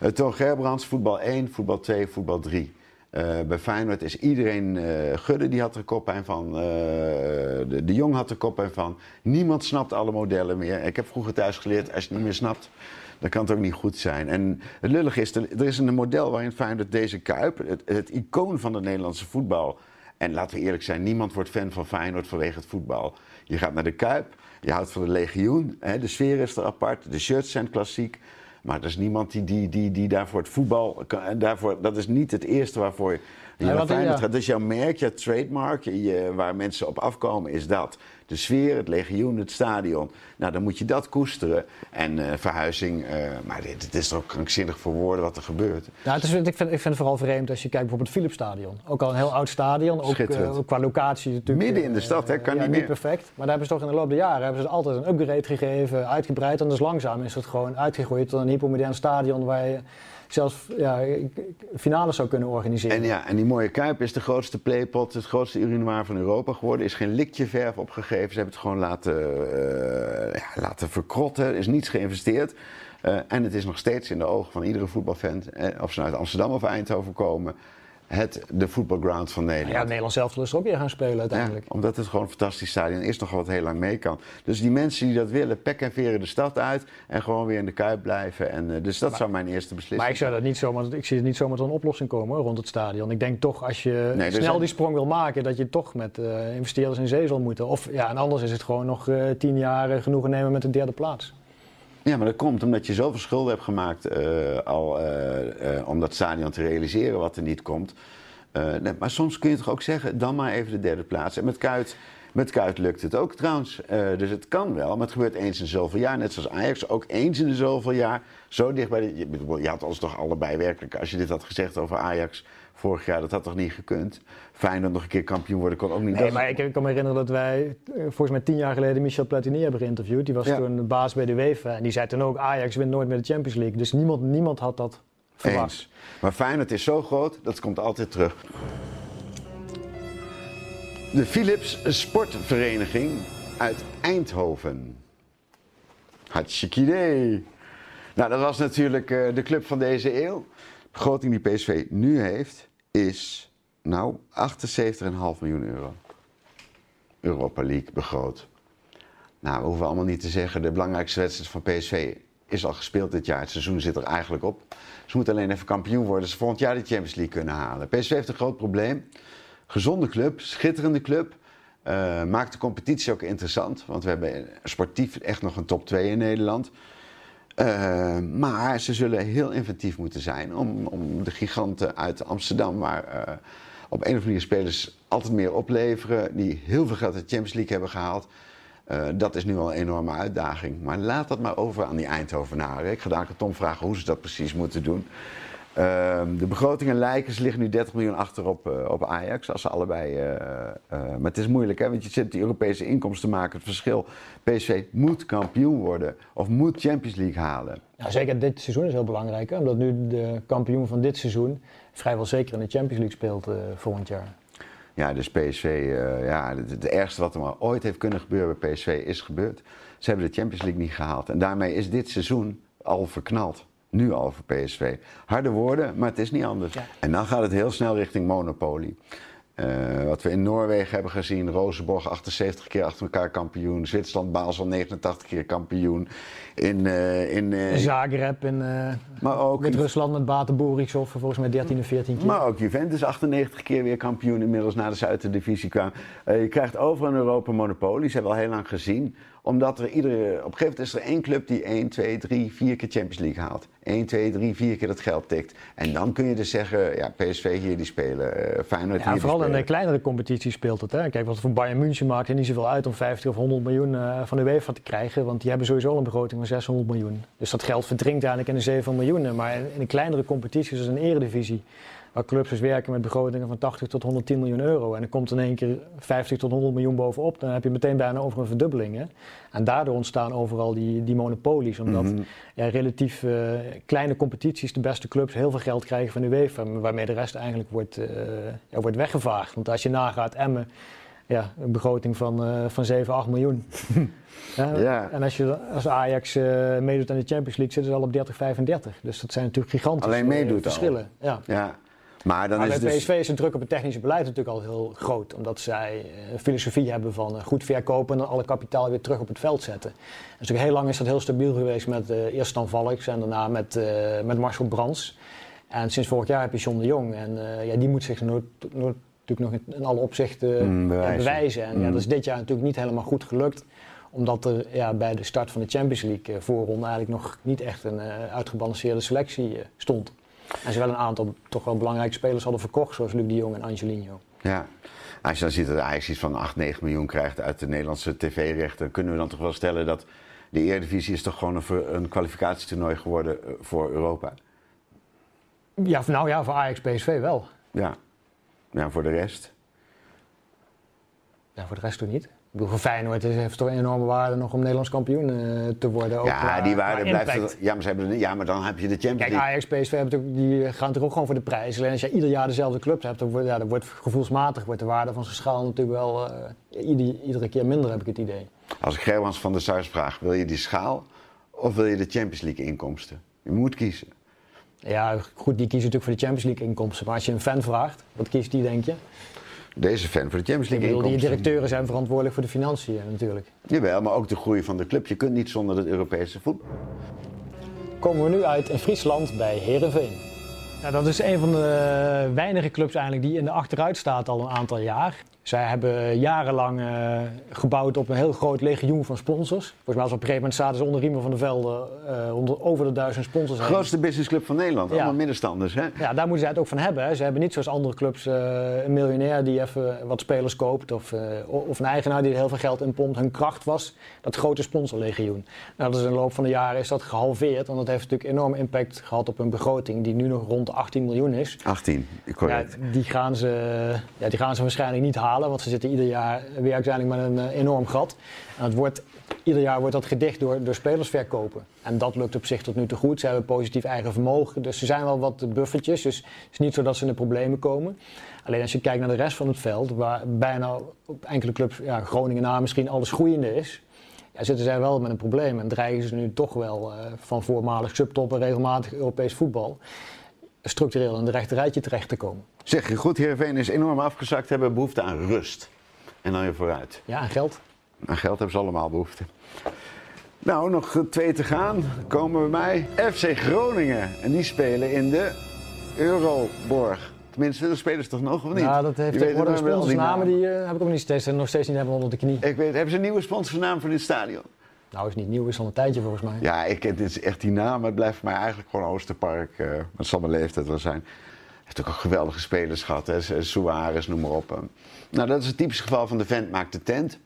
Uh, Toon Gerbrands, voetbal 1, voetbal 2, voetbal 3. Uh, bij Feyenoord is iedereen, uh, Gudde die had er koppijn van, de, de, Jong had er koppijn van. Niemand snapt alle modellen meer. Ik heb vroeger thuis geleerd, als je het niet meer snapt, dan kan het ook niet goed zijn. En het lullige is, er, er is een model waarin Feyenoord deze Kuip, het, het icoon van de Nederlandse voetbal... En laten we eerlijk zijn, niemand wordt fan van Feyenoord vanwege het voetbal. Je gaat naar de Kuip, je houdt van de legioen, hè, de sfeer is er apart, de shirts zijn klassiek. Maar er is niemand die, die, die, die daarvoor het voetbal. Daarvoor, dat is niet het eerste waarvoor je ja, naar Feyenoord gaat. Dus jouw merk, jouw trademark, je, waar mensen op afkomen, is dat de sfeer, het legioen, het stadion. Nou, dan moet je dat koesteren. En uh, verhuizing, uh, maar dit, dit, is toch krankzinnig voor woorden wat er gebeurt. Ja, het is, ik, vind, ik vind het vooral vreemd als je kijkt bijvoorbeeld het Philipsstadion. Ook al een heel oud stadion, ook uh, qua locatie natuurlijk. Midden in de stad, hè? Kan ja, niet meer. Niet perfect. Maar daar hebben ze toch in de loop der jaren hebben ze altijd een upgrade gegeven, uitgebreid. En dus langzaam is het gewoon uitgegroeid tot een hypermodern stadion waar je zelfs ja, finales zou kunnen organiseren. En ja, en die mooie Kuip is de grootste playpot, het grootste urinoir van Europa geworden. Is geen likje verf opgegeven. Ze hebben het gewoon laten, uh, ja, laten verkrotten. Er is niets geïnvesteerd. Uh, en het is nog steeds in de ogen van iedere voetbalfan, eh, of ze uit Amsterdam of Eindhoven komen, het, de voetbalground van Nederland. Ja, Nederland zelf er ook weer gaan spelen uiteindelijk. Ja, omdat het gewoon een fantastisch stadion is, nog wat heel lang mee kan. Dus die mensen die dat willen, pek en veren de stad uit en gewoon weer in de Kuip blijven. En, uh, dus dat maar, zou mijn eerste beslissing Maar ik, zou dat niet zomaar, ik zie het niet zomaar tot een oplossing komen rond het stadion. Ik denk toch, als je nee, snel zijn... die sprong wil maken, dat je toch met uh, investeerders in zee zal moeten. Of ja, en anders is het gewoon nog uh, tien jaar genoegen nemen met de derde plaats. Ja, maar dat komt omdat je zoveel schulden hebt gemaakt uh, al, uh, uh, om dat stadion te realiseren wat er niet komt. Nee, maar soms kun je toch ook zeggen, dan maar even de derde plaats. En met Kuit, met Kuit lukt het ook trouwens. dus het kan wel, maar het gebeurt eens in zoveel jaar. Net zoals Ajax, ook eens in de zoveel jaar. Zo dicht bij de, je, je had ons toch allebei werkelijk, als je dit had gezegd over Ajax vorig jaar. Dat had toch niet gekund? Feyenoord nog een keer kampioen worden kon ook niet. Nee, Dat- maar ik, ik kan me herinneren dat wij volgens mij tien jaar geleden Michel Platini hebben geïnterviewd. Die was Ja. toen baas bij de UEFA. En die zei toen ook, Ajax wint nooit meer de Champions League. Dus niemand, niemand had dat verwacht. Eens. Maar Feyenoord is zo groot, dat komt altijd terug. De Philips Sportvereniging uit Eindhoven. Hartstikke idee. Nou, dat was natuurlijk eh, de club van deze eeuw. De begroting die PSV nu heeft is, nou, 78,5 miljoen euro. Europa League begroot. Nou, we hoeven allemaal niet te zeggen, de belangrijkste wedstrijd van PSV is al gespeeld dit jaar. Het seizoen zit er eigenlijk op. Ze moeten alleen even kampioen worden. Ze volgend jaar de Champions League kunnen halen. PSV heeft een groot probleem. Gezonde club, schitterende club. Eh, maakt de competitie ook interessant. Want we hebben sportief echt nog een top 2 in Nederland. Eh, maar ze zullen heel inventief moeten zijn om, om de giganten uit Amsterdam, waar eh, op een of andere manier spelers altijd meer opleveren, die heel veel geld de Champions League hebben gehaald. Eh, dat is nu al een enorme uitdaging. Maar laat dat maar over aan die Eindhovenaren. Ik ga daar aan Tom vragen hoe ze dat precies moeten doen. Ehm, de begrotingen lijken, ze liggen nu 30 miljoen achter op, eh, op Ajax, als ze allebei. eh, maar het is moeilijk, hè, want je zit die Europese inkomsten te maken. Het verschil, PSV moet kampioen worden of moet Champions League halen. Zeker dit seizoen is heel belangrijk. Hè? Omdat nu de kampioen van dit seizoen vrijwel zeker in de Champions League speelt eh, volgend jaar. Ja, dus PSV, eh, ja, het, het ergste wat er maar ooit heeft kunnen gebeuren bij PSV is gebeurd. Ze hebben de Champions League niet gehaald. En daarmee is dit seizoen al verknald. Nu al voor PSV. Harde woorden, maar het is niet anders. Ja. En dan gaat het heel snel richting monopolie. Eh, wat we in Noorwegen hebben gezien, Rosenborg 78 keer achter elkaar kampioen, Zwitserland, Basel 89 keer kampioen. In, eh, in, eh, Zagreb in maar ook Wit-Rusland met Baten Borisov volgens mij 13 of 14 keer. Maar ook Juventus 98 keer weer kampioen inmiddels naar de Zuiderdivisie kwam. Je krijgt overal in Europa monopolies, hebben we al heel lang gezien. Omdat er iedere, op een gegeven moment is er één club die 1, 2, 3, 4 keer Champions League haalt. 1, 2, 3, 4 keer dat geld tikt. En dan kun je dus zeggen, ja, PSV hier die spelen, eh Feyenoord Ja, hier vooral in de kleinere competities speelt het. Hè. Kijk, wat voor Bayern München maakt er niet zoveel uit om 50 of 100 miljoen eh, van de UEFA te krijgen. Want die hebben sowieso al een begroting van 600 miljoen. Dus dat geld verdrinkt eigenlijk in de 7 miljoen. Maar in, in de kleinere competities, zoals een eredivisie, waar clubs dus werken met begrotingen van 80 tot 110 miljoen euro. En er komt in één keer 50 tot 100 miljoen bovenop. Dan heb je meteen bijna over een verdubbeling. Hè. En daardoor ontstaan overal die, die monopolies. Omdat Mhm. ja, relatief eh, kleine competities, de beste clubs, heel veel geld krijgen van de UEFA. Waarmee de rest eigenlijk wordt, eh, ja, wordt weggevaagd. Want als je nagaat, Emmen, ja, een begroting van, eh, van 7, 8 miljoen. ja, Ja. En als, je, als Ajax meedoet aan de Champions League, zitten ze al op 30, 35. Dus dat zijn natuurlijk gigantische Alleen meedoet al. verschillen. Ja. Ja, maar dan Maar is bij dus... PSV is de druk op het technische beleid natuurlijk al heel groot. Omdat zij eh, een filosofie hebben van eh, goed verkopen en dan alle kapitaal weer terug op het veld zetten. Dus heel lang is dat heel stabiel geweest met eh, eerst Dan Valks en daarna met, eh, met Marcel Brands. En sinds vorig jaar heb je John de Jong. En ja, die moet zich nooit, nooit, natuurlijk nog in, alle opzichten Mm, ja, bewijzen. bewijzen. En ja, Mm. dat is dit jaar natuurlijk niet helemaal goed gelukt omdat er ja, bij de start van de Champions League voorronde eigenlijk nog niet echt een uitgebalanceerde selectie stond. En ze wel een aantal toch wel belangrijke spelers hadden verkocht, zoals Luc de Jong en Angelino. Ja. Als je dan ziet dat Ajax iets van 8, 9 miljoen krijgt uit de Nederlandse tv-rechten, kunnen we dan toch wel stellen dat de Eredivisie is toch gewoon een, een kwalificatietoernooi geworden eh, voor Europa. Ja, nou ja, voor Ajax PSV wel. Ja. Ja, voor de rest. Ja, voor de rest toch niet. Ik bedoel, voor Feyenoord heeft toch een enorme waarde nog om Nederlands kampioen eh, te worden. Ook ja, qua- die waarde blijft. Ja maar, ze hebben, ja, maar dan heb je de Champions Kijk, League. Ajax, PSV hebben die gaan natuurlijk ook gewoon voor de prijs. Alleen als je ieder jaar dezelfde clubs hebt, dan wordt, ja, dan wordt gevoelsmatig wordt de waarde van zijn schaal natuurlijk wel eh, ieder- iedere keer minder, heb ik het idee. Als ik Gerwans van der Sars vraag, wil je die schaal of wil je de Champions League inkomsten? Je moet kiezen. Ja, goed, die kiezen natuurlijk voor de Champions League inkomsten. Maar als je een fan vraagt, wat kiest die, denk je? Deze fan voor de Champions Ik League bedoel, die directeuren zijn verantwoordelijk voor de financiën natuurlijk. Jawel, maar ook de groei van de club. Je kunt niet zonder het Europese voetbal. Komen we nu uit in Friesland bij Herenveen. Ja, dat is een van de weinige clubs eigenlijk die in de achteruit staat al een aantal jaar. Zij hebben jarenlang eh, gebouwd op een heel groot legioen van sponsors. Volgens mij was op een gegeven moment zaten ze onder Riemen van der Velde eh, onder, over de duizend sponsors heen. Grootste businessclub van Nederland. Ja. Allemaal middenstanders, hè? Ja, daar moeten zij het ook van hebben. Hè. Ze hebben niet zoals andere clubs eh, een miljonair die even wat spelers koopt. Of, eh, of een eigenaar die er heel veel geld in pompt. Hun kracht was dat grote sponsorlegioen. Nou, dat is in de loop van de jaren is dat gehalveerd. Want dat heeft natuurlijk enorm impact gehad op hun begroting. Die nu nog rond de 18 miljoen is. 18, Ja, correct. die, gaan ze, ja, die gaan ze waarschijnlijk niet halen, want ze zitten ieder jaar weer uiteindelijk met een eh, enorm gat. En het wordt, ieder jaar wordt dat gedicht door, door spelers verkopen. En dat lukt op zich tot nu toe goed. Ze hebben positief eigen vermogen, dus er zijn wel wat buffertjes. Dus het is niet zo dat ze in de problemen komen. Alleen als je kijkt naar de rest van het veld, waar bijna op enkele clubs, ja, Groningen na misschien alles groeiende is, ja, zitten zij wel met een probleem en dreigen ze nu toch wel eh, van voormalig subtop en regelmatig Europees voetbal structureel in de rechte rijtje terecht te komen. Zeg je goed, Heerenveen is enorm afgezakt, hebben behoefte aan rust. En dan weer vooruit. Ja, en geld. Aan geld hebben ze allemaal behoefte. Nou, nog twee te gaan. Komen we bij FC Groningen. En die spelen in de Euroborg. Tenminste, de spelers toch nog of niet? Ja, dat heeft Je tegenwoordig die sponsorsnamen, namen. die eh, heb ik ook niet steeds, nog steeds niet hebben onder de knie. Ik weet, hebben ze een nieuwe sponsornaam voor dit stadion? Nou, is niet nieuw, is al een tijdje volgens mij. Ja, ik, dit is echt die naam. Het blijft voor mij eigenlijk gewoon Oosterpark. eh het zal mijn leeftijd wel zijn. Heeft ook al geweldige spelers gehad. Hè? Su- Suarez, noem maar op. eh. Nou, dat is het typische geval van de vent maakt de tent.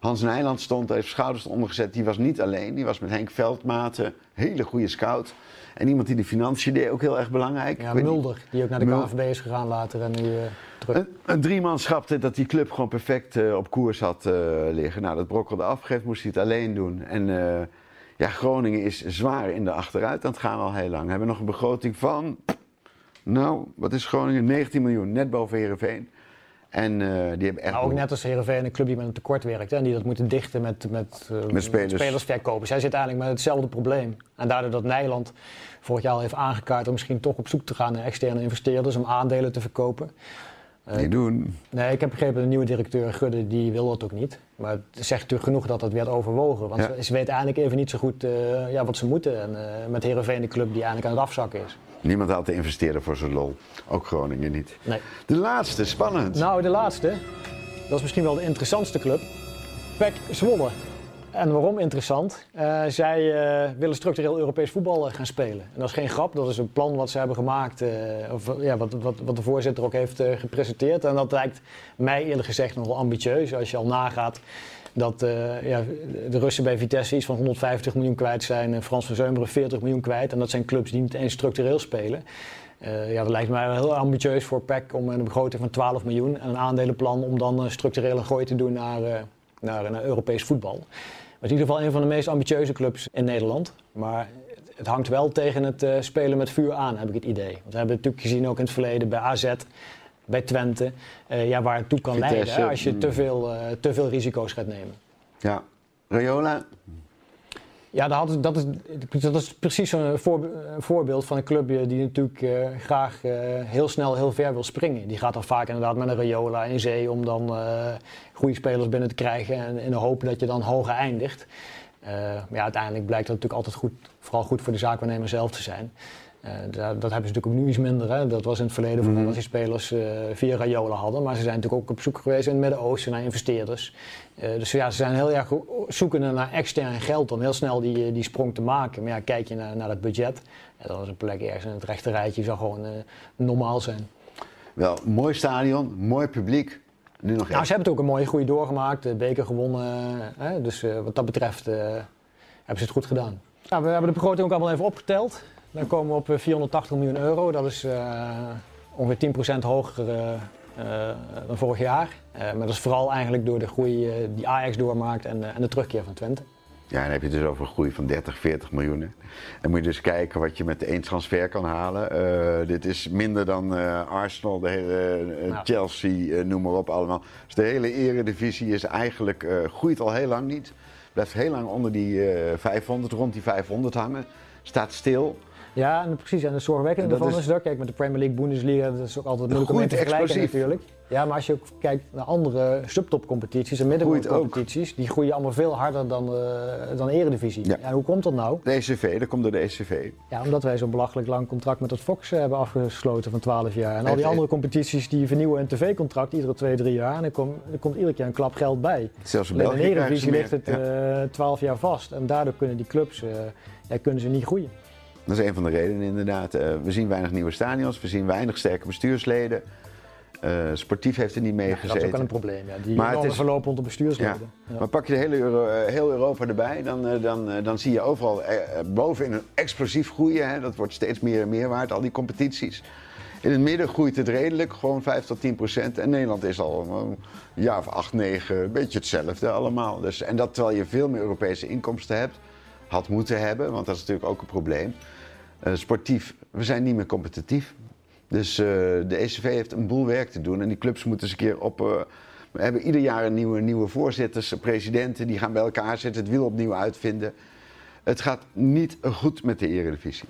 Hans Nijland stond, heeft schouders ondergezet. Die was niet alleen. Die was met Henk Veldmaten. Hele goede scout. En iemand die de financiën deed, ook heel erg belangrijk. Ja, Mulder, die ook naar de KNVB is gegaan later en nu eh, terug. Een, een driemanschap dat die club gewoon perfect eh, op koers had eh, liggen. Nou, dat brokkelde af. Geeft moest hij het alleen doen. En ja, Groningen is zwaar in de achteruit aan het gaan al heel lang. We hebben nog een begroting van, nou, wat is Groningen? 19 miljoen, net boven Heerenveen. En eh, die hebben echt... Nou, ook net als Heerenveen een club die met een tekort werkt en die dat moeten dichten met, met, eh, Met spelers. verkopen. Zij zit eigenlijk met hetzelfde probleem. En daardoor dat Nijland vorig jaar al heeft aangekaart om misschien toch op zoek te gaan naar externe investeerders om aandelen te verkopen. Eh, niet doen. Nee, ik heb begrepen, de nieuwe directeur Gudde, die wil dat ook niet. Maar het zegt natuurlijk genoeg dat dat werd overwogen. Want Ja. ze weten eigenlijk even niet zo goed eh, ja, wat ze moeten. En eh, met Heerenveen de club die eigenlijk aan het afzakken is. Niemand had te investeren voor zijn lol. Ook Groningen niet. Nee. De laatste, spannend. Nou, de laatste. Dat is misschien wel de interessantste club. PEC Zwolle. En waarom interessant? Eh, zij eh, willen structureel Europees voetbal eh, gaan spelen. En dat is geen grap, dat is een plan wat ze hebben gemaakt. of ja, wat, wat, wat de voorzitter ook heeft gepresenteerd. En dat lijkt mij eerlijk gezegd nogal ambitieus. Als je al nagaat dat eh, ja, de Russen bij Vitesse iets van 150 miljoen kwijt zijn. En Frans van Zeumeren 40 miljoen kwijt. En dat zijn clubs die niet eens structureel spelen. Eh, ja, dat lijkt mij wel heel ambitieus voor PEC om een begroting van 12 miljoen en een aandelenplan om dan een structurele gooi te doen naar, eh, naar, naar Europees voetbal. Het is in ieder geval een van de meest ambitieuze clubs in Nederland. Maar het hangt wel tegen het eh, spelen met vuur aan, heb ik het idee. Want we hebben het natuurlijk gezien ook in het verleden bij AZ, bij Twente, eh, ja, waar het toe kan Vitesse, leiden hè, als je mm. te veel, eh, te veel risico's gaat nemen. Ja. Rayola, Ja, dat, had- dat, is, dat is precies zo'n voor- voorbeeld van een clubje die natuurlijk eh, graag heel snel heel ver wil springen. Die gaat dan vaak inderdaad met een Rayola in zee om dan goede spelers binnen te krijgen en in de hoop dat je dan hoger eindigt. Maar ja, uiteindelijk blijkt dat natuurlijk altijd goed, vooral goed voor de zaakwaarnemer zelf te zijn. Eh, dat, dat hebben ze natuurlijk ook nu iets minder. Hè. Dat was in het verleden vooral Mhm. als die spelers eh, via Rayola hadden. Maar ze zijn natuurlijk ook op zoek geweest in het Midden-Oosten naar investeerders. Eh, dus ja, ze zijn heel erg zoekende naar extern geld om heel snel die, die sprong te maken. Maar ja, kijk je naar, naar het budget, en dan is een plek ergens in het rechte rijtje zou gewoon eh, normaal zijn. wel, mooi stadion, mooi publiek. Nu nog Nou, ze hebben het ook een mooie groei doorgemaakt, de beker gewonnen. Hè, dus eh, wat dat betreft eh, hebben ze het goed gedaan. Nou, we hebben de begroting ook allemaal even opgeteld. Dan komen we op eh, 480 miljoen euro. Dat is eh, ongeveer 10% hoger eh, eh, dan vorig jaar. Eh, maar dat is vooral eigenlijk door de groei eh, die Ajax doormaakt en, eh, en de terugkeer van Twente. Ja, dan heb je het dus over een groei van 30, 40 miljoen. Dan moet je dus kijken wat je met één transfer kan halen. Eh, dit is minder dan eh, Arsenal, de hele, eh. Chelsea, eh, noem maar op allemaal. Dus de hele eredivisie is eigenlijk, eh, groeit al heel lang niet. Blijft heel lang onder die eh 500, rond die 500 hangen. Staat stil. Ja, en precies. En het zorgwekkende daarvan is- is, dat, kijk, met de Premier League, Bundesliga, dat is ook altijd moeilijk om mee te vergelijken explosief. natuurlijk. Ja, maar als je ook kijkt naar andere subtopcompetities en middenmootcompetities, die groeien allemaal veel harder dan, eh dan eredivisie. Ja. En hoe komt dat nou? De ECV, dat komt door de ECV. Ja, omdat wij zo'n belachelijk lang contract met het Fox eh, hebben afgesloten van 12 jaar. En al die andere competities die vernieuwen een tv-contract iedere 2, 3 jaar. En er, komt er komt iedere keer een klap geld bij. Zelfs in België de eredivisie ligt het Ja. eh 12 jaar vast. En daardoor kunnen die clubs ja, kunnen ze niet groeien. Dat is een van de redenen inderdaad. Eh, we zien weinig nieuwe stadions, we zien weinig sterke bestuursleden. Eh, sportief heeft er niet mee Ja, gezeten. dat is ook wel een probleem. Ja. Die Maar het is- verloop onder bestuursleden. Ja. Maar pak je de hele Euro- eh, heel Europa erbij, dan, dan, dan zie je overal bovenin een explosief groeien. Hè. Dat wordt steeds meer en meer waard, al die competities. In het midden groeit het redelijk, gewoon 5 tot 10 procent. En Nederland is al een jaar of 8, 9, een beetje hetzelfde allemaal. Dus, en dat terwijl je veel meer Europese inkomsten hebt, had moeten hebben, want dat is natuurlijk ook een probleem. Eh, sportief, we zijn niet meer competitief. Dus eh, de ECV heeft een boel werk te doen en die clubs moeten eens een keer op. eh, we hebben ieder jaar een nieuwe, nieuwe voorzitters, presidenten, die gaan bij elkaar zitten, het wiel opnieuw uitvinden. Het gaat niet goed met de Eredivisie.